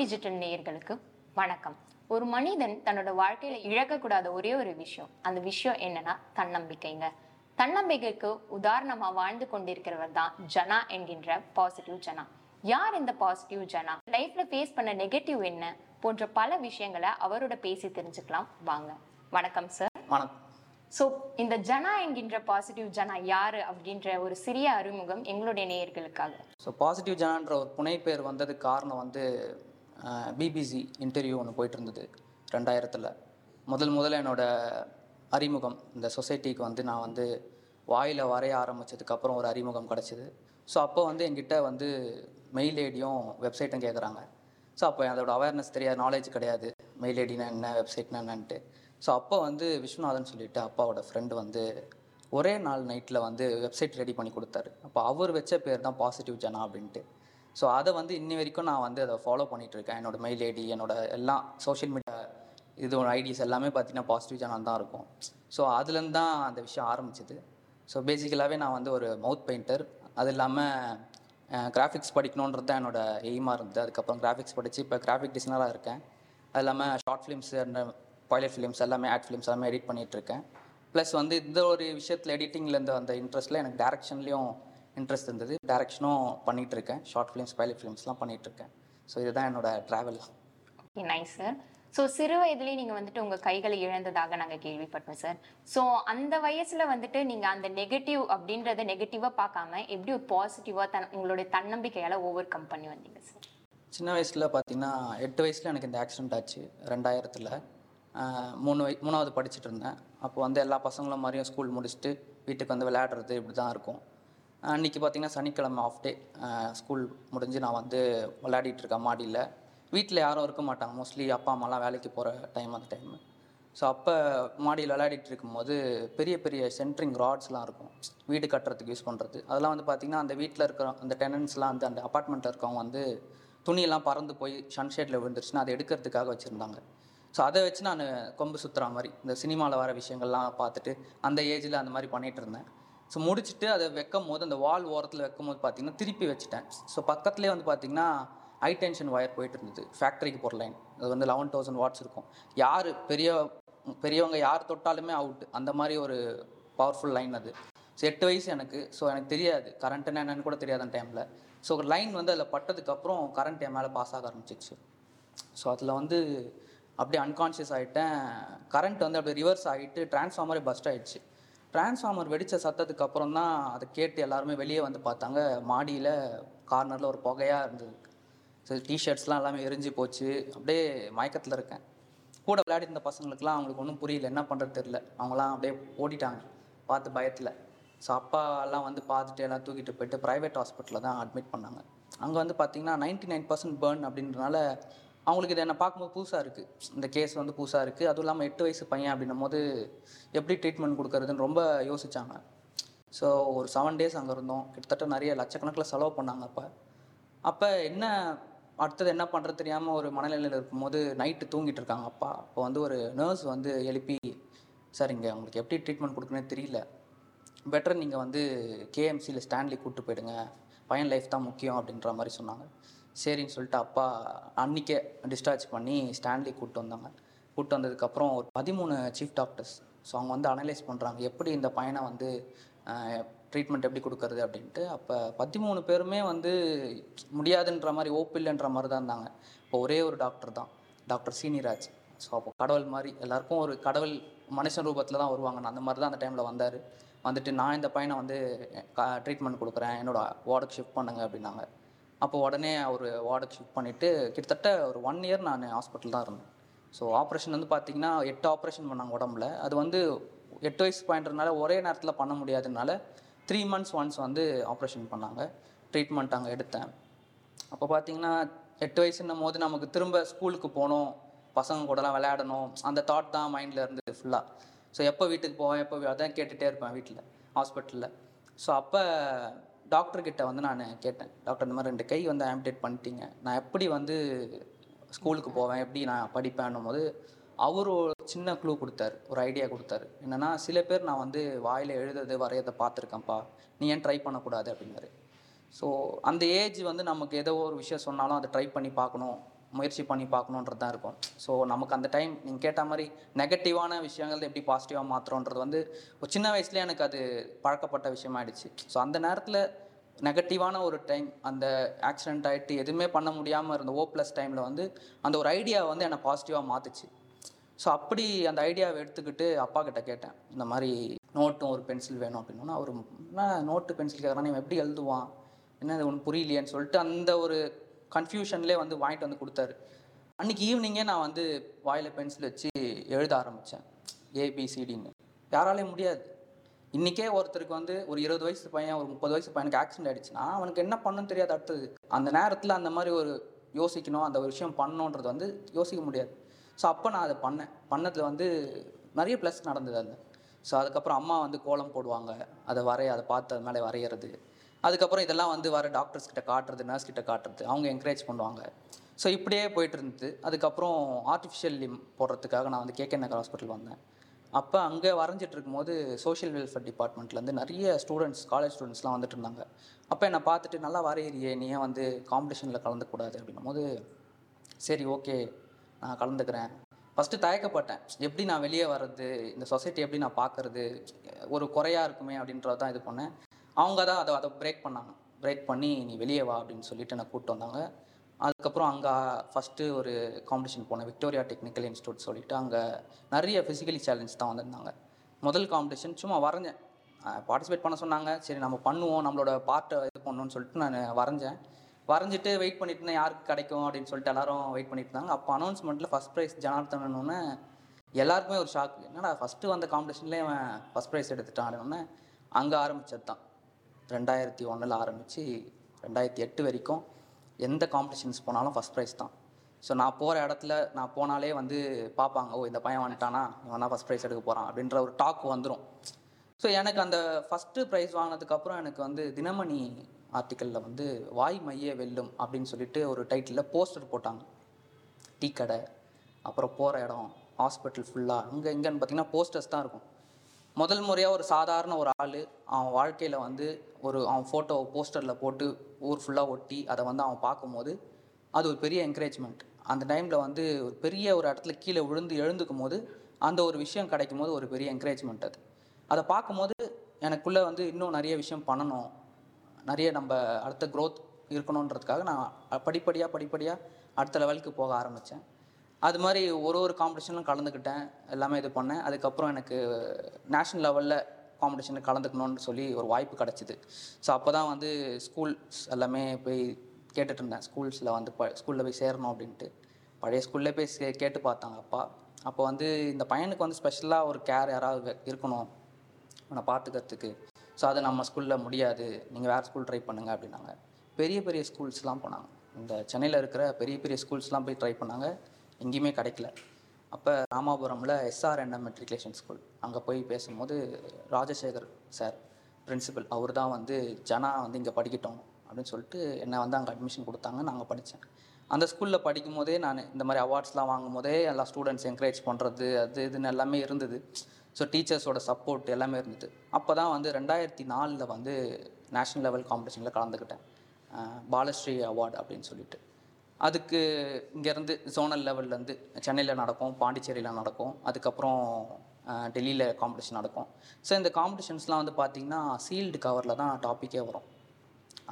Digital நேயர்களுக்கு வணக்கம். ஒரு மனிதன் தன்னோட வாழ்க்கையில இழக்கக்கூடாத ஒரே ஒரு விஷயம் அந்த விஷயம் என்னன்னா தன்னம்பிக்கைங்க. தன்னம்பிக்கைக்கு உதாரணமா வாழ்ந்து கொண்டிருக்கிறவர் தான் ஜனா என்கின்ற பாசிட்டிவ் ஜனா. யார் இந்த பாசிட்டிவ் ஜனா? லைஃப்ல ஃபேஸ் பண்ண நெகட்டிவ் என்ன? போன்ற பல விஷயங்களை அவரோட பேசி தெரிஞ்சுக்கலாம். வாங்க. வணக்கம் சார் வணக்கம். ஸோ இந்த ஜனா என்கின்ற பாசிட்டிவ் ஜனா யாரு அப்படின்ற ஒரு சிறிய அறிமுகம் எங்களுடைய நேயர்களுக்காக. ஸோ பாசிட்டிவ் ஜனான்ற ஒரு புனை பேர் வந்ததுக்கு காரணம் வந்து பிபிசி இன்டர்வியூ ஒன்று போயிட்டு இருந்தது ரெண்டாயிரத்தில். முதல் முதல்ல என்னோடய அறிமுகம் இந்த சொசைட்டிக்கு வந்து நான் வந்து வாயில் வரைய ஆரம்பிச்சதுக்கப்புறம் ஒரு அறிமுகம் கிடச்சிது. ஸோ அப்போ வந்து என்கிட்ட வந்து மெயில் ஐடியும் வெப்சைட்டும் கேட்குறாங்க ஸோ அப்போ அதோட அவேர்னஸ் தெரியாது நாலேஜ் கிடையாது. மெயில் ஐடினா என்ன வெப்சைட்னா என்னன்ட்டு. ஸோ அப்போ வந்து விஸ்வநாதன் சொல்லிட்டு அப்பாவோட ஃப்ரெண்டு வந்து ஒரே நாள் நைட்டில் வந்து வெப்சைட் ரெடி பண்ணி கொடுத்தாரு. அப்போ அவர் வச்ச பேர் தான் பாசிட்டிவ் ஜனா அப்படின்ட்டு. ஸோ அதை வந்து இன்னி வரைக்கும் நான் வந்து அதை ஃபாலோ பண்ணிகிட்ருக்கேன் இருக்கேன் என்னோட மெயில் ஐடி என்னோடய எல்லாம் சோஷியல் மீடியா இது ஐடியாஸ் எல்லாமே பார்த்தீங்கன்னா பாசிட்டிவ் ஜனா தான் இருக்கும். ஸோ அதுலேருந்து தான் அந்த விஷயம் ஆரம்பிச்சது. ஸோ பேசிக்கலாகவே நான் வந்து ஒரு மவுத் பெயிண்டர் அது இல்லாமல் கிராஃபிக்ஸ் படிக்கணுன்றது தான் என்னோட எய்மாக இருந்தது. அதுக்கப்புறம் கிராஃபிக்ஸ் படித்து இப்போ கிராஃபிக் டிசைனராக இருக்கேன். அது இல்லாமல் ஷார்ட் ஃபிலிம்ஸ் அந்த பைலட் ஃபிலிம்ஸ் எல்லாமே ஆட் ஃபிலிம்ஸ் எல்லாமே எடிட் பண்ணிகிட்ருக்கேன் இருக்கேன் ப்ளஸ் வந்து இந்த ஒரு விஷயத்தில் எடிட்டிங்லேருந்து அந்த இன்ட்ரெஸ்ட்டில் எனக்கு டேரக்ஷன்லேயும் இன்ட்ரெஸ்ட் இருந்தது. டேரக்ஷனும் பண்ணிகிட்டு இருக்கேன் ஷார்ட் ஃபிலிம்ஸ் பைலட் ஃபிலிம்ஸ்லாம் பண்ணிகிட்டு இருக்கேன் ஸோ இதுதான் என்னோட travel okay nice sir so சிறு வயதிலேயே நீங்கள் வந்துட்டு உங்கள் கைகளை இழந்ததாக நாங்கள் கேள்விப்பட்டோம் சார் ஸோ அந்த வயசில் வந்துட்டு நீங்கள் அந்த நெகட்டிவ் அப்படின்றத நெகட்டிவாக பார்க்காம எப்படி ஒரு பாசிட்டிவாக தன் உங்களுடைய தன்னம்பிக்கையால் ஓவர் கம் பண்ணி வந்தீங்க சார் சின்ன வயசில் பார்த்தீங்கன்னா எட்டு வயசில் எனக்கு இந்த ஆக்சிடென்ட் ஆச்சு. ரெண்டாயிரத்தில் மூணு வய மூணாவது படிச்சுட்டு இருந்தேன். அப்போ வந்து எல்லா பசங்களும் மாதிரியும் ஸ்கூல் முடிச்சுட்டு வீட்டுக்கு வந்து விளையாடுறது இப்படி தான் இருக்கும். அன்றைக்கி பார்த்தீங்கன்னா சனிக்கிழமை ஆஃப் டே ஸ்கூல் முடிஞ்சு நான் வந்து விளையாடிட்டு இருக்கேன் மாடியில். வீட்டில் யாரும் இருக்க மாட்டாங்க. மோஸ்ட்லி அப்பா அம்மாலாம் வேலைக்கு போகிற டைம் அந்த டைம் ஸோ அப்போ மாடியில் விளையாடிட்டு இருக்கும்போது பெரிய பெரிய சென்ட்ரிங் ராட்ஸ்லாம் இருக்கும். வீடு கட்டுறதுக்கு யூஸ் பண்ணுறது அதெல்லாம் வந்து பார்த்திங்கன்னா அந்த வீட்டில் இருக்கிற அந்த டெனன்ஸ்லாம் வந்து அந்த அப்பார்ட்மெண்ட்டில் இருக்கவங்க வந்து துணியெல்லாம் பறந்து போய் சன்ஷேடில் விழுந்துருச்சுன்னா அதை எடுக்கிறதுக்காக வச்சுருந்தாங்க. ஸோ அதை வச்சு நான் கொம்பு சுற்றுற மாதிரி இந்த சினிமாவில் வர விஷயங்கள்லாம் பார்த்துட்டு அந்த ஏஜில் அந்த மாதிரி பண்ணிகிட்டு இருந்தேன். ஸோ முடிச்சுட்டு அதை வைக்கும் போது அந்த வால் ஓரத்தில் வைக்கும் போது பார்த்தீங்கன்னா திருப்பி வச்சுட்டேன். ஸோ பக்கத்துலேயே வந்து பார்த்தீங்கன்னா ஹை டென்ஷன் ஒயர் போயிட்டு இருந்தது. ஃபேக்ட்ரிக்கு போகிற லைன் அது வந்து லெவன் தௌசண்ட் வாட்ஸ் இருக்கும். யார் பெரிய பெரியவங்க யார் தொட்டாலுமே அவுட் அந்த மாதிரி ஒரு பவர்ஃபுல் லைன் அது. ஸோ எட்டு வயசு எனக்கு. ஸோ எனக்கு தெரியாது. கரண்ட்டுன்னு என்னன்னு கூட தெரியாது அந்த டைமில் ஸோ ஒரு லைன் வந்து அதில் பட்டதுக்கப்புறம் கரண்ட் என் மேலே பாஸ் ஆக ஆரம்பிச்சிச்சு ஸோ அதில் வந்து அப்படியே அன்கான்ஷியஸ் ஆகிட்டேன் கரண்ட் வந்து அப்படியே ரிவர்ஸ் ஆகிட்டு டிரான்ஸ்ஃபார்மரே பஸ்ட் ஆகிடுச்சு டிரான்ஸ்ஃபார்மர் வெடித்த சத்தத்துக்கு அப்புறம் தான் அதை கேட்டு எல்லாருமே வெளியே வந்து பார்த்தாங்க. மாடியில் கார்னரில் ஒரு புகையாக இருந்தது. சரி டிஷர்ட்ஸ்லாம் எல்லாமே எரிஞ்சு போச்சு. அப்படியே மயக்கத்தில் இருக்கேன். கூட விளையாடி இருந்த பசங்களுக்குலாம் அவங்களுக்கு ஒன்றும் புரியல. என்ன பண்ணுறது தெரில அவங்களாம் அப்படியே ஓடிட்டாங்க. பார்த்து பயத்தில். ஸோ அப்பாலாம் வந்து பார்த்துட்டு எல்லாம் தூக்கிட்டு போயிட்டு ப்ரைவேட் ஹாஸ்பிட்டலில் தான் அட்மிட் பண்ணாங்க. அங்கே வந்து பார்த்திங்கன்னா நைன்ட்டி நைன் பர்சன்ட் பேர்ன் அப்படின்றனால அவங்களுக்கு இது என்னை பார்க்கும்போது புதுசாக இருக்குது இந்த கேஸ் வந்து புதுசாக இருக்குது அதுவும் இல்லாமல் எட்டு வயசு பையன் அப்படின்னும் போது எப்படி ட்ரீட்மெண்ட் கொடுக்கறதுன்னு ரொம்ப யோசிச்சாங்க. ஸோ ஒரு செவன் டேஸ் அங்கே இருந்தோம். கிட்டத்தட்ட நிறைய லட்சக்கணக்கில் செலவு பண்ணாங்க அப்போ. அப்போ என்ன அடுத்தது என்ன பண்ணுறது தெரியாமல் ஒரு மனநிலையில் இருக்கும்போது நைட்டு தூங்கிட்டு இருக்காங்க அப்பா. அப்போ வந்து ஒரு நர்ஸ் வந்து எழுப்பி சார் இங்கே உங்களுக்கு எப்படி ட்ரீட்மெண்ட் கொடுக்கணும்னு தெரியல. பெட்டர் நீங்கள் வந்து கேஎம்சியில் ஸ்டான்லி கூப்பிட்டு போயிடுங்க. பையன் லைஃப் தான் முக்கியம் அப்படின்ற மாதிரி சொன்னாங்க. சரின்னு சொல்லிட்டு அப்பா அன்றைக்கே டிஸ்சார்ஜ் பண்ணி ஸ்டான்லி கூப்பிட்டு வந்தாங்க. கூப்பிட்டு வந்ததுக்கப்புறம் ஒரு பதிமூணு சீஃப் டாக்டர்ஸ் ஸோ அவங்க வந்து அனலைஸ் பண்ணுறாங்க எப்படி இந்த பையனை வந்து ட்ரீட்மெண்ட் எப்படி கொடுக்கறது அப்படின்ட்டு. அப்போ பதிமூணு பேருமே வந்து முடியாதுன்ற மாதிரி ஓப்பில்லைன்ற மாதிரி தான் இருந்தாங்க. இப்போ ஒரே ஒரு டாக்டர் தான் டாக்டர் சீனிராஜ். ஸோ அப்போ கடவுள் மாதிரி எல்லாருக்கும் ஒரு கடவுள் மனுஷன் ரூபத்தில் தான் வருவாங்க. அந்த மாதிரி தான் அந்த டைமில் வந்தார். வந்துட்டு நான் இந்த பையனை வந்து ட்ரீட்மெண்ட் கொடுக்குறேன். என்னோட வார்டுக்கு ஷிஃப்ட் பண்ணுங்க அப்படின்னாங்க. அப்போ உடனே அவர் வார்டை செக் பண்ணிவிட்டு கிட்டத்தட்ட ஒரு ஒன் இயர் நான் ஹாஸ்பிட்டல் தான் இருந்தேன். ஸோ ஆப்ரேஷன் வந்து பார்த்திங்கன்னா எட்டு ஆப்ரேஷன் பண்ணாங்க உடம்புல. அது வந்து எட்டு வயசு பாயிண்ட்றதுனால ஒரே நேரத்தில் பண்ண முடியாததுனால த்ரீ மந்த்ஸ் ஒன்ஸ் வந்து ஆப்ரேஷன் பண்ணாங்க. ட்ரீட்மெண்ட் அங்கே எடுத்தேன். அப்போ பார்த்தீங்கன்னா எட்டு வயசுன்னும் போது நமக்கு திரும்ப ஸ்கூலுக்கு போகணும். பசங்க கூடலாம் விளையாடணும். அந்த தாட் தான் மைண்டில் இருந்தது ஃபுல்லாக ஸோ எப்போ வீட்டுக்கு போவேன் எப்போ அதான் கேட்டுகிட்டே இருப்பேன் வீட்டில் ஹாஸ்பிட்டலில் ஸோ அப்போ டாக்டர்கிட்ட வந்து நான் கேட்டேன். டாக்டர் இந்த மாதிரி ரெண்டு கை வந்து ஆம்பிடேட் பண்ணிட்டீங்க. நான் எப்படி வந்து ஸ்கூலுக்கு போவேன்? எப்படி நான் படிப்பேன்னும் போது அவர் ஒரு சின்ன க்ளூ கொடுத்தாரு. ஒரு ஐடியா கொடுத்தாரு. என்னென்னா சில பேர் நான் வந்து வாயில் எழுதுறது வரையதை பார்த்துருக்கேன்ப்பா. நீ ஏன் ட்ரை பண்ணக்கூடாது? அப்படின்னாரு. ஸோ அந்த ஏஜ் வந்து நமக்கு ஏதோ ஒரு விஷயம் சொன்னாலும் அதை ட்ரை பண்ணி பார்க்கணும். முயற்சி பண்ணி பார்க்கணுன்றது தான் இருக்கும். ஸோ நமக்கு அந்த டைம் நீங்கள் கேட்ட மாதிரி நெகட்டிவான விஷயங்கள் எப்படி பாசிட்டிவாக மாற்றுறோன்றது வந்து ஒரு சின்ன வயசுலேயே எனக்கு அது பழக்கப்பட்ட விஷயமாயிடுச்சு. ஸோ அந்த நேரத்தில் நெகட்டிவான ஒரு டைம் அந்த ஆக்சிடென்ட் ஆகிட்டு எதுவுமே பண்ண முடியாமல் இருந்த ஓ ப்ளஸ் டைமில் வந்து அந்த ஒரு ஐடியா வந்து என்னை பாசிட்டிவாக மாற்றுச்சு ஸோ அப்படி அந்த ஐடியாவை எடுத்துக்கிட்டு அப்பா கிட்ட கேட்டேன். இந்த மாதிரி நோட்டும் ஒரு பென்சில் வேணும் அப்படின்னா அவர் என்ன நோட்டு பென்சில் கேட்குறான் இவன் எப்படி எழுதுவான்? என்ன இது ஒன்று புரியலையேன்னு சொல்லிட்டு அந்த ஒரு கன்ஃபியூஷன்லேயே வந்து வாங்கிட்டு வந்து கொடுத்தாரு. அன்றைக்கி ஈவினிங்கே நான் வந்து வாயில் பென்சில் வச்சு எழுத ஆரம்பித்தேன் ஏபிசிடின்னு யாராலையும் முடியாது. இன்றைக்கே ஒருத்தருக்கு வந்து ஒரு இருபது வயசு பையன் ஒரு முப்பது வயசு பையனுக்கு ஆக்சிடென்ட் ஆகிடுச்சுன்னா அவனுக்கு என்ன பண்ணணும்னு தெரியாது அடுத்தது. அந்த நேரத்தில் அந்த மாதிரி ஒரு யோசிக்கணும் அந்த ஒரு விஷயம் பண்ணணுன்றது வந்து யோசிக்க முடியாது. ஸோ அப்போ நான் அதை பண்ணேன். பண்ணதில் வந்து நிறைய ப்ளஸ் நடந்தது அந்த ஸோ அதுக்கப்புறம் அம்மா வந்து கோலம் போடுவாங்க. அதை வரைய அதை பார்த்து அது மேலே வரைகிறது அதுக்கப்புறம் இதெல்லாம் வந்து வர டாக்டர்ஸ் கிட்ட காட்டுறது நர்ஸ் கிட்ட காட்டுறது அவங்க என்கரேஜ் பண்ணுவாங்க. ஸோ இப்படியே போயிட்டு இருந்தது. அதுக்கப்புறம் ஆர்டிஃபிஷியல் லிம் போடுறதுக்காக நான் வந்து கேகே நகர் ஹாஸ்பிட்டல் வந்தேன். அப்போ அங்கே வரைஞ்சிட்டு இருக்கும்போது சோஷியல் வெல்ஃபேர் டிபார்ட்மெண்ட்லேருந்து நிறைய ஸ்டூடெண்ட்ஸ் காலேஜ் ஸ்டூடெண்ட்ஸ்லாம் வந்துட்டு இருந்தாங்க. அப்போ என்னை பார்த்துட்டு நல்லா வரையிறியே நீ ஏன் வந்து காம்படிஷனில் கலந்துக்கூடாது அப்படின்னும் போது சரி ஓகே நான் கலந்துக்கிறேன். ஃபஸ்ட்டு தயக்கப்பட்டேன். எப்படி நான் வெளியே வர்றது? இந்த சொசைட்டி எப்படி நான் பார்க்கறது? ஒரு குறையாக இருக்குமே அப்படின்றத தான் இது பண்ணேன். அவங்க தான் அதை அதை பிரேக் பண்ணாங்க. பிரேக் பண்ணி நீ வெளியே வா அப்படின்னு சொல்லிட்டு என்னை கூப்பிட்டு வந்தாங்க. அதுக்கப்புறம் அங்கே ஃபஸ்ட்டு ஒரு காம்படிஷன் போனேன். விக்டோரியா டெக்னிக்கல் இன்ஸ்டியூட் சொல்லிட்டு அங்கே நிறைய ஃபிசிக்கலி சேலஞ்ச் தான் வந்திருந்தாங்க. முதல் காம்படிஷன் சும்மா வரைஞ்சேன். பார்ட்டிசிபேட் பண்ண சொன்னாங்க. சரி நம்ம பண்ணுவோம். நம்மளோட பார்ட்டை இது பண்ணணும்னு சொல்லிட்டு நான் வரைஞ்சேன். வரைஞ்சிட்டு வெயிட் பண்ணிட்டு யாருக்கு கிடைக்கும் அப்படின்னு சொல்லிட்டு எல்லாரும் வெயிட் பண்ணிட்டு இருந்தாங்க. அப்போ அனௌன்ஸ்மெண்ட்டில் ஃபஸ்ட் ப்ரைஸ் ஜனார்த்தனன்னு எல்லாருக்குமே ஒரு ஷாக் என்னடா ஃபஸ்ட்டு வந்த காம்படிஷன்லேயே அவன் ஃபஸ்ட் ப்ரைஸ் எடுத்துட்டான் அப்படின்னு அங்கே ஆரம்பித்தது தான் ரெண்டாயிரத்தி ஒன்றில் ஆரம்பித்து ரெண்டாயிரத்தி எட்டு வரைக்கும் எந்த காம்படிஷன்ஸ் போனாலும் ஃபஸ்ட் ப்ரைஸ் தான். ஸோ நான் போகிற இடத்துல நான் போனாலே வந்து பார்ப்பாங்க ஓ இந்த பையன் வந்துட்டானா இவன் தான் ஃபஸ்ட் ப்ரைஸ் எடுக்க போகிறான் அப்படின்ற ஒரு டாக் வந்துடும் ஸோ எனக்கு அந்த ஃபஸ்ட்டு ப்ரைஸ் வாங்கினதுக்கப்புறம் எனக்கு வந்து தினமணி ஆர்டிக்கலில் வந்து வாய் மைய வெல்லும் அப்படின்னு சொல்லிட்டு ஒரு டைட்டிலில் போஸ்டர் போட்டாங்க. டீ கடை அப்புறம் போகிற இடம் ஹாஸ்பிட்டல் ஃபுல்லாக அங்கே இங்கேன்னு பார்த்தீங்கன்னா போஸ்டர்ஸ் தான் இருக்கும். முதல் முறையாக ஒரு சாதாரண ஒரு ஆள் அவன் வாழ்க்கையில் வந்து ஒரு அவன் ஃபோட்டோவை போஸ்டரில் போட்டு ஊர் ஃபுல்லாக ஒட்டி அதை வந்து அவன் பார்க்கும்போது அது ஒரு பெரிய என்கரேஜ்மெண்ட் அந்த டைமில் வந்து ஒரு பெரிய ஒரு இடத்துல கீழே விழுந்து எழுந்துக்கும் போது அந்த ஒரு விஷயம் கிடைக்கும் போது ஒரு பெரிய என்கரேஜ்மெண்ட் அது. அதை பார்க்கும்போது எனக்குள்ளே வந்து இன்னும் நிறைய விஷயம் பண்ணணும். நிறைய நம்ம அடுத்த க்ரோத் இருக்கணுன்றதுக்காக நான் படிப்படியாக படிப்படியாக அடுத்த லெவலுக்கு போக ஆரம்பித்தேன் அது மாதிரி ஒரு ஒரு காம்படிஷன்லாம் கலந்துக்கிட்டேன். எல்லாமே இது பண்ணேன். அதுக்கப்புறம் எனக்கு நேஷ்னல் லெவலில் காம்படிஷனில் கலந்துக்கணும்னு சொல்லி ஒரு வாய்ப்பு கிடச்சிது. ஸோ அப்போ தான் வந்து ஸ்கூல்ஸ் எல்லாமே போய் கேட்டுட்டு இருந்தேன். ஸ்கூல்ஸில் வந்து ப ஸ்கூலில் போய் சேரணும் அப்படின்ட்டு. பழைய ஸ்கூல்லே போய் சே கேட்டு பார்த்தாங்க அப்பா. அப்போ வந்து இந்த பையனுக்கு வந்து ஸ்பெஷலாக ஒரு கேர் யாராவது இருக்கணும். அவனை பார்த்துக்கிறதுக்கு. ஸோ அது நம்ம ஸ்கூலில் முடியாது. நீங்கள் வேறு ஸ்கூல் ட்ரை பண்ணுங்க அப்படின்னாங்க. பெரிய பெரிய ஸ்கூல்ஸ்லாம் போனாங்க. இந்த சென்னையில் இருக்கிற பெரிய பெரிய ஸ்கூல்ஸ்லாம் போய் ட்ரை பண்ணாங்க. எங்கேயுமே கிடைக்கல. அப்போ ராமாபுரமில் எஸ்ஆர்என்எம் மெட்ரிகுலேஷன் ஸ்கூல் அங்கே போய் பேசும்போது ராஜசேகர் சார் பிரின்சிபல் அவர் தான் வந்து ஜனா வந்து இங்கே படிக்கட்டும். அப்படின்னு சொல்லிட்டு என்னை வந்து அங்கே அட்மிஷன் கொடுத்தாங்க. நாங்கள் படித்தேன் அந்த ஸ்கூலில் படிக்கும் போதே நான் இந்த மாதிரி அவார்ட்ஸ்லாம் வாங்கும் போதே எல்லா ஸ்டூடெண்ட்ஸ் என்கரேஜ் பண்ணுறது அது இதுன்னு எல்லாமே இருந்தது. ஸோ டீச்சர்ஸோட சப்போர்ட் எல்லாமே இருந்தது. அப்போ தான் வந்து ரெண்டாயிரத்தி நாலில் வந்து நேஷ்னல் லெவல் காம்படிஷனில் கலந்துக்கிட்டேன். பாலஸ்ரீ அவார்டு அப்படின்னு சொல்லிட்டு. அதுக்கு இங்கேருந்து ஜோனல் லெவல்லேருந்து சென்னையில் நடக்கும் பாண்டிச்சேரியில் நடக்கும் அதுக்கப்புறம் டெல்லியில் காம்படிஷன் நடக்கும். ஸோ இந்த காம்படிஷன்ஸ்லாம் வந்து பார்த்திங்கன்னா சீல்டு கவரில் தான் டாப்பிக்கே வரும்.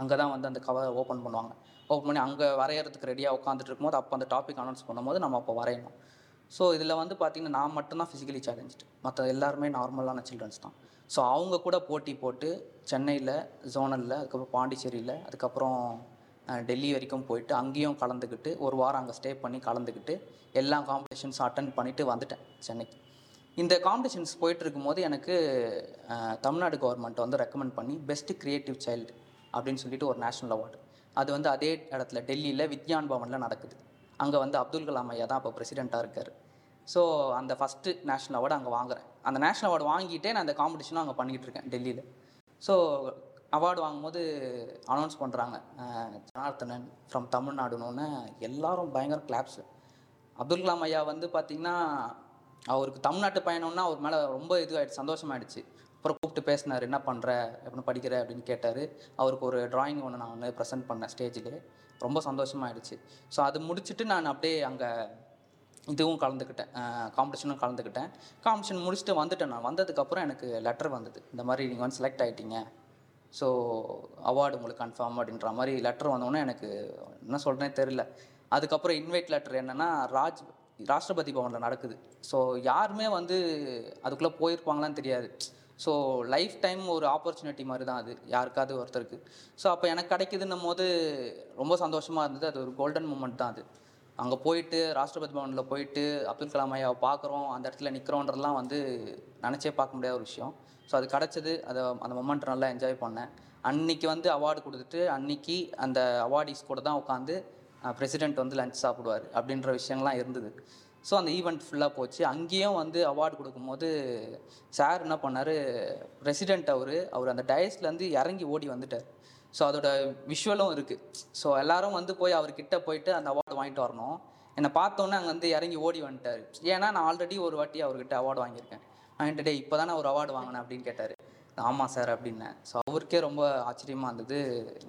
அங்கே தான் வந்து அந்த கவர் ஓப்பன் பண்ணுவாங்க. ஓப்பன் பண்ணி அங்கே வரையறதுக்கு ரெடியாக உட்காந்துட்டு இருக்கும்போது அப்போ அந்த டாபிக் அனௌன்ஸ் பண்ணும்போது நம்ம அப்போ வரையணும். ஸோ இதில் வந்து பார்த்திங்கன்னா நான் மட்டும்தான் ஃபிசிக்கலி சேலஞ்சுடு மற்ற எல்லாருமே நார்மலான சில்ட்ரன்ஸ் தான். ஸோ அவங்க கூட போட்டி போட்டு சென்னையில் ஜோனலில் அதுக்கப்புறம் பாண்டிச்சேரியில் அதுக்கப்புறம் டெல்லி வரைக்கும் போயிட்டு அங்கேயும் கலந்துக்கிட்டு ஒரு வாரம் அங்கே ஸ்டே பண்ணி கலந்துக்கிட்டு எல்லா காம்படிஷன்ஸ் அட்டன் பண்ணிவிட்டு வந்துட்டேன் சென்னைக்கு. இந்த காம்படிஷன்ஸ் போயிட்டுருக்கும் போது எனக்கு தமிழ்நாடு கவர்மெண்ட் வந்து ரெக்கமெண்ட் பண்ணி பெஸ்ட் க்ரியேட்டிவ் சைல்டு அப்படின்னு சொல்லிட்டு ஒரு நேஷ்னல் அவார்டு அது வந்து அதே இடத்துல டெல்லியில் வித்யான் பவனில் நடக்குது. அங்கே வந்து அப்துல் கலாம் ஐயா தான் அப்போ பிரசிடெண்ட்டாக இருக்கார். ஸோ அந்த ஃபஸ்ட்டு நேஷ்னல் அவார்டு அங்கே வாங்குறேன். அந்த நேஷ்னல் அவார்டு வாங்கிட்டே நான் அந்த காம்படிஷனும் அங்கே பண்ணிக்கிட்டு இருக்கேன் டெல்லியில். ஸோ அவார்டு வாங்கும்போது அனௌன்ஸ் பண்ணுறாங்க ஜனார்த்தனன் ஃப்ரம் தமிழ்நாடுன்னு எல்லாரும் பயங்கர கிளாப்ஸு அப்துல் கலாம் ஐயா வந்து பார்த்திங்கன்னா அவருக்கு தமிழ்நாட்டு பயணம்னா அவர் மேலே ரொம்ப இதுவாயிடுச்சு சந்தோஷமாயிடுச்சு. அப்புறம் கூப்பிட்டு பேசினார் என்ன பண்ணுற எப்படின்னு படிக்கிற? அப்படின்னு கேட்டார். அவருக்கு ஒரு டிராயிங் ஒன்று நான் வந்து ப்ரெசென்ட் பண்ணேன் ஸ்டேஜில் ரொம்ப சந்தோஷமாயிடுச்சு. ஸோ அது முடிச்சுட்டு நான் அப்படியே அங்கே இதுவும் கலந்துக்கிட்டேன். காம்படிஷனும் கலந்துக்கிட்டேன். காம்படிஷன் முடிச்சுட்டு வந்துட்டேன் நான். வந்ததுக்கப்புறம் எனக்கு லெட்டர் வந்தது. இந்த மாதிரி நீங்கள் வந்து செலக்ட் ஆகிட்டீங்க ஸோ அவார்டு உங்களுக்கு கன்ஃபார்ம் அப்படின்ற மாதிரி லெட்டர் வந்தோடனே எனக்கு என்ன சொல்கிறேனே தெரில அதுக்கப்புறம் இன்வைட் லெட்டர் என்னென்னா ராஜ் ராஷ்டிரபதி பவனில் நடக்குது. ஸோ யாருமே வந்து அதுக்குள்ளே போயிருப்பாங்களான்னு தெரியாது. ஸோ லைஃப் டைம் ஒரு ஆப்பர்ச்சுனிட்டி மாதிரி தான் அது. யாருக்காவது ஒருத்தருக்கு. ஸோ அப்போ எனக்கு கிடைக்குதுன்னும் போது ரொம்ப சந்தோஷமாக இருந்தது. அது ஒரு கோல்டன் மூமெண்ட் தான் அது. அங்கே போயிட்டு ராஷ்டிரபதி பவனில் போயிட்டு அப்துல் கலாம் ஐயாவை பார்க்குறோம் அந்த இடத்துல நிற்கிறோன்றதுலாம் வந்து நினச்சே பார்க்க முடியாத ஒரு விஷயம். ஸோ அது கிடச்சது. அதை அந்த மொமெண்ட் நல்லா என்ஜாய் பண்ணேன். அன்னைக்கு வந்து அவார்டு கொடுத்துட்டு அன்னைக்கு அந்த அவார்டிஸ் கூட தான் உட்காந்து பிரசிடெண்ட் வந்து லஞ்ச் சாப்பிடுவார் அப்படின்ற விஷயங்கள்லாம் இருந்தது. ஸோ அந்த ஈவெண்ட் ஃபுல்லாக போச்சு. அங்கேயும் வந்து அவார்டு கொடுக்கும்போது சார் என்ன பண்ணார் பிரசிடெண்ட் அவர் அவர் அந்த டயஸ்லேருந்து இறங்கி ஓடி வந்துட்டார். ஸோ அதோட விஷுவலும் இருக்குது ஸோ எல்லாரும் வந்து போய் அவர்கிட்ட போயிட்டு அந்த அவார்டு வாங்கிட்டு வரணும். என்னை பார்த்தோன்னே அங்கே வந்து இறங்கி ஓடி வந்துட்டார். ஏன்னா நான் ஆல்ரெடி ஒரு வாட்டி அவர்கிட்ட அவார்டு வாங்கியிருக்கேன். வாங்கிட்டு டே இப்போ தானே ஒரு அவார்டு வாங்கினேன் அப்படின்னு கேட்டார். ஆமாம் சார் அப்படின்னேன். ஸோ அவருக்கே ரொம்ப ஆச்சரியமாக இருந்தது.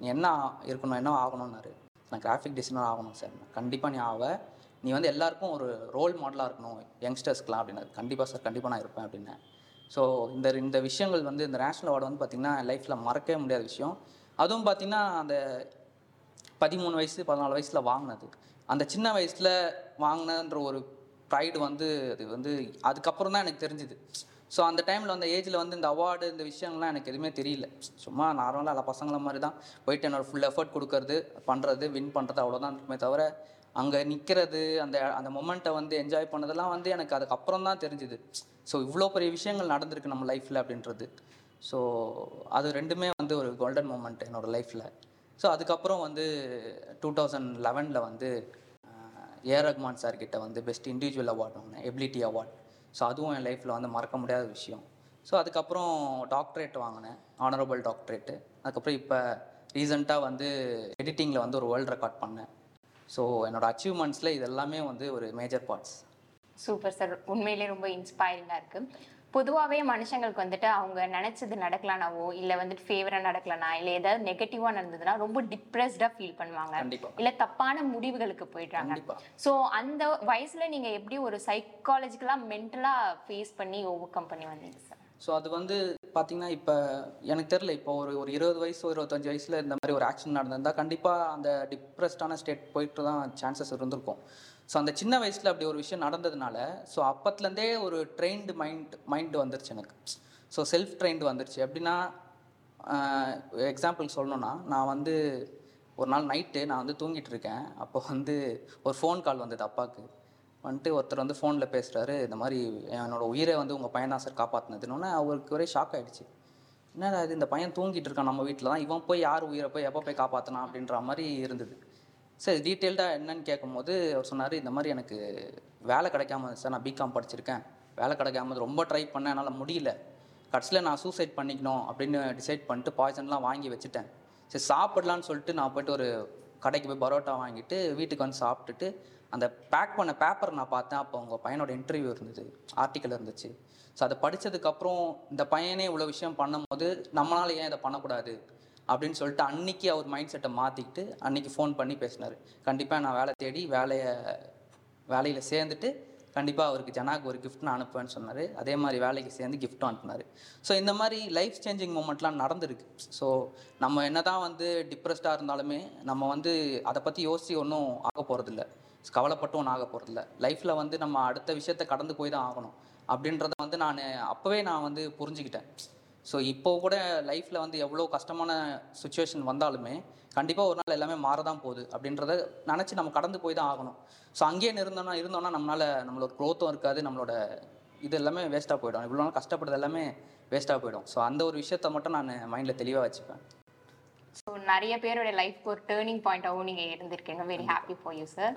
நீ என்ன இருக்கணும்? என்ன ஆகணும்னாரு? நான் கிராஃபிக் டிசைனர் ஆகணும் சார் கண்டிப்பாக நீ ஆவ. நீ வந்து எல்லாருக்கும் ஒரு ரோல் மாடலாக இருக்கணும். யங்ஸ்டர்ஸ்க்கெலாம் அப்படின்னாரு. கண்டிப்பாக சார் கண்டிப்பாக நான் இருப்பேன் அப்படின்னேன். ஸோ இந்த இந்த விஷயங்கள் வந்து இந்த நேஷ்னல் அவார்டு வந்து பார்த்திங்கன்னா லைஃப்பில் மறக்கவே முடியாத விஷயம். அதுவும் பார்த்திங்கன்னா அந்த பதிமூணு வயசு பதினாலு வயசில் வாங்கினது. அந்த சின்ன வயசில் வாங்கினன்ற ஒரு ப்ரைடு வந்து அது வந்து அதுக்கப்புறம் தான் எனக்கு தெரிஞ்சுது. ஸோ அந்த டைமில் அந்த ஏஜில் வந்து இந்த அவார்டு இந்த விஷயங்கள்லாம் எனக்கு எதுவுமே தெரியல. சும்மா நார்மலாக எல்லா பசங்கள மாதிரி தான் போயிட்டு என்னோடய ஃபுல் எஃபர்ட் கொடுக்கறது பண்ணுறது வின் பண்ணுறது அவ்வளோதான் இருக்குமே தவிர அங்கே நிற்கிறது அந்த அந்த மொமெண்ட்டை வந்து என்ஜாய் பண்ணதெல்லாம் வந்து எனக்கு அதுக்கப்புறம் தான் தெரிஞ்சுது. ஸோ இவ்வளோ பெரிய விஷயங்கள் நடந்திருக்கு நம்ம லைஃப்பில் அப்படின்றது. ஸோ அது ரெண்டுமே வந்து ஒரு கோல்டன் மூமெண்ட் என்னோடய லைஃப்பில் ஸோ அதுக்கப்புறம் வந்து டூ தௌசண்ட் லெவனில் வந்து ஏ. ரஹ்மான் சார் கிட்ட வந்து பெஸ்ட் இண்டிவிஜுவல் அவார்ட் வாங்கினேன் எபிலிட்டி அவார்ட் ஸோ அதுவும் என் லைஃப்பில் வந்து மறக்க முடியாத விஷயம். ஸோ அதுக்கப்புறம் டாக்டரேட் வாங்கினேன் ஆனரபிள் டாக்டரேட்டு அதுக்கப்புறம் இப்போ ரீசெண்டாக வந்து எடிட்டிங்கில் வந்து ஒரு வேர்ல்டு ரெக்கார்ட் பண்ணேன். ஸோ என்னோட அச்சீவ்மெண்ட்ஸில் இது எல்லாமே வந்து ஒரு மேஜர் பார்ட்ஸ் சூப்பர் சார் உண்மையிலேயே ரொம்ப இன்ஸ்பைரிங்காக இருக்குது பொதுவாகவே மனுஷங்களுக்கு வந்துட்டு அவங்க நினைச்சது நடக்கலனாவோ இல்லை வந்துட்டு ஃபேவராக நடக்கலனா இல்லை ஏதாவது நெகட்டிவாக நடந்ததுன்னா ரொம்ப டிப்ரெஸ்டாக ஃபீல் பண்ணுவாங்க. இல்லை தப்பான முடிவுகளுக்கு போயிடுறாங்க. ஸோ அந்த வயசுல நீங்க எப்படி ஒரு சைக்காலஜிக்கலாக மென்டலாக ஃபேஸ் பண்ணி ஓவர் கம் பண்ணி வந்தீங்க ஸோ அது வந்து பார்த்தீங்கன்னா இப்போ எனக்கு தெரில இப்போ ஒரு ஒரு இருபது வயசு இருபத்தஞ்சி இருபத்தஞ்சு வயசில் இந்த மாதிரி ஒரு ஆக்ஷன் நடந்திருந்தால் கண்டிப்பாக அந்த டிப்ரெஸ்டான ஸ்டேட் போயிட்டு தான் சான்சஸ் இருந்திருக்கும். ஸோ அந்த சின்ன வயசில் அப்படி ஒரு விஷயம் நடந்ததுனால ஸோ அப்பத்துலேருந்தே ஒரு ட்ரெயின்டு மைண்ட் மைண்டு வந்துருச்சு எனக்கு. ஸோ செல்ஃப் ட்ரெயின்டு வந்துருச்சு. எப்படின்னா எக்ஸாம்பிள் சொல்லணுன்னா நான் வந்து ஒரு நாள் நைட்டு நான் வந்து தூங்கிட்டு இருக்கேன். அப்போ வந்து ஒரு ஃபோன் கால் வந்தது அப்பாவுக்கு. வந்துட்டு ஒருத்தர் வந்து ஃபோனில் பேசுகிறாரு இந்த மாதிரி என்னோட உயிரை வந்து உங்கள் பையன் தான் சார் காப்பாற்றினதுன்னு அவருக்கு ஒரே ஷாக் ஆகிடுச்சு என்னடா இது இந்த பையன் தூங்கிட்டு இருக்கான் நம்ம வீட்டில் தான் இவன் போய் யார் உயிரை போய் எப்போ போய் காப்பாற்றினான் அப்படின்ற மாதிரி இருந்தது. சரி டீட்டெயில்டாக என்னன்னு கேட்கும்போது அவர் சொன்னார் இந்த மாதிரி எனக்கு வேலை கிடைக்காம சார் நான் பிகாம் படிச்சிருக்கேன். வேலை கிடைக்காம ரொம்ப ட்ரை பண்ணேன் என்னால் முடியல. கடைசியில் நான் சூசைட் பண்ணிக்கணும் அப்படின்னு டிசைட் பண்ணிட்டு பாய்சன்லாம் வாங்கி வச்சுட்டேன். சரி சாப்பிடலான்னு சொல்லிட்டு நான் போயிட்டு ஒரு கடைக்கு போய் பரோட்டா வாங்கிட்டு வீட்டுக்கு வந்து சாப்பிட்டுட்டு அந்த பேக் பண்ண பேப்பர் நான் பார்த்தேன். அப்போ உங்கள் பையனோட இன்டர்வியூ இருந்தது. ஆர்டிக்கல் இருந்துச்சு. ஸோ அதை படித்ததுக்கப்புறம் இந்த பையனே இவ்வளோ விஷயம் பண்ணும்போது நம்மளால ஏன் இதை பண்ணக்கூடாது? அப்படின்னு சொல்லிட்டு அன்னைக்கு அவர் மைண்ட் செட்டை மாற்றிக்கிட்டு அன்னைக்கு ஃபோன் பண்ணி பேசினார். கண்டிப்பாக நான் வேலை தேடி வேலையை வேலையில் சேர்ந்துட்டு கண்டிப்பாக அவருக்கு ஜனாக்கு ஒரு கிஃப்ட் நான் அனுப்புவேன்னு சொன்னார். அதே மாதிரி வேலைக்கு சேர்ந்து கிஃப்ட்டும் அனுப்புனார். ஸோ இந்த மாதிரி லைஃப் சேஞ்சிங் மூமெண்ட்லாம் நடந்திருக்கு. ஸோ நம்ம என்ன தான் வந்து டிப்ரெஸ்டாக இருந்தாலுமே நம்ம வந்து அதை பற்றி யோசிச்சு ஒன்றும் ஆக போகிறதில்ல கவலைப்பட்டும் ஒன்றும் ஆக போகிறதில்ல லைஃப்பில் வந்து நம்ம அடுத்த விஷயத்தை கடந்து போய் தான் ஆகணும். அப்படின்றத வந்து நான் அப்போவே நான் வந்து புரிஞ்சுக்கிட்டேன். ஸோ இப்போ கூட லைஃப்பில் வந்து எவ்வளோ கஷ்டமான சுச்சுவேஷன் வந்தாலுமே கண்டிப்பாக ஒரு நாள் எல்லாமே மாறதான் போகுது அப்படின்றத நினச்சி நம்ம கடந்து போய் தான் ஆகணும். ஸோ அங்கேயே இருந்தோம்னா இருந்தோம்னா நம்மளால் நம்மளோட க்ரோத்தும் இருக்காது நம்மளோட இது எல்லாமே வேஸ்ட்டாக போயிடும். இவ்வளோ நாள் கஷ்டப்படுறது எல்லாமே வேஸ்ட்டாக போயிடும். ஸோ அந்த ஒரு விஷயத்த மட்டும் நான் மைண்டில் தெளிவாக வச்சுப்பேன். ஸோ நிறைய பேரோட லைஃப்க்கு ஒரு டேர்னிங் பாயிண்டாகவும் நீங்க இருந்திருக்கீங்க. Very happy for you sir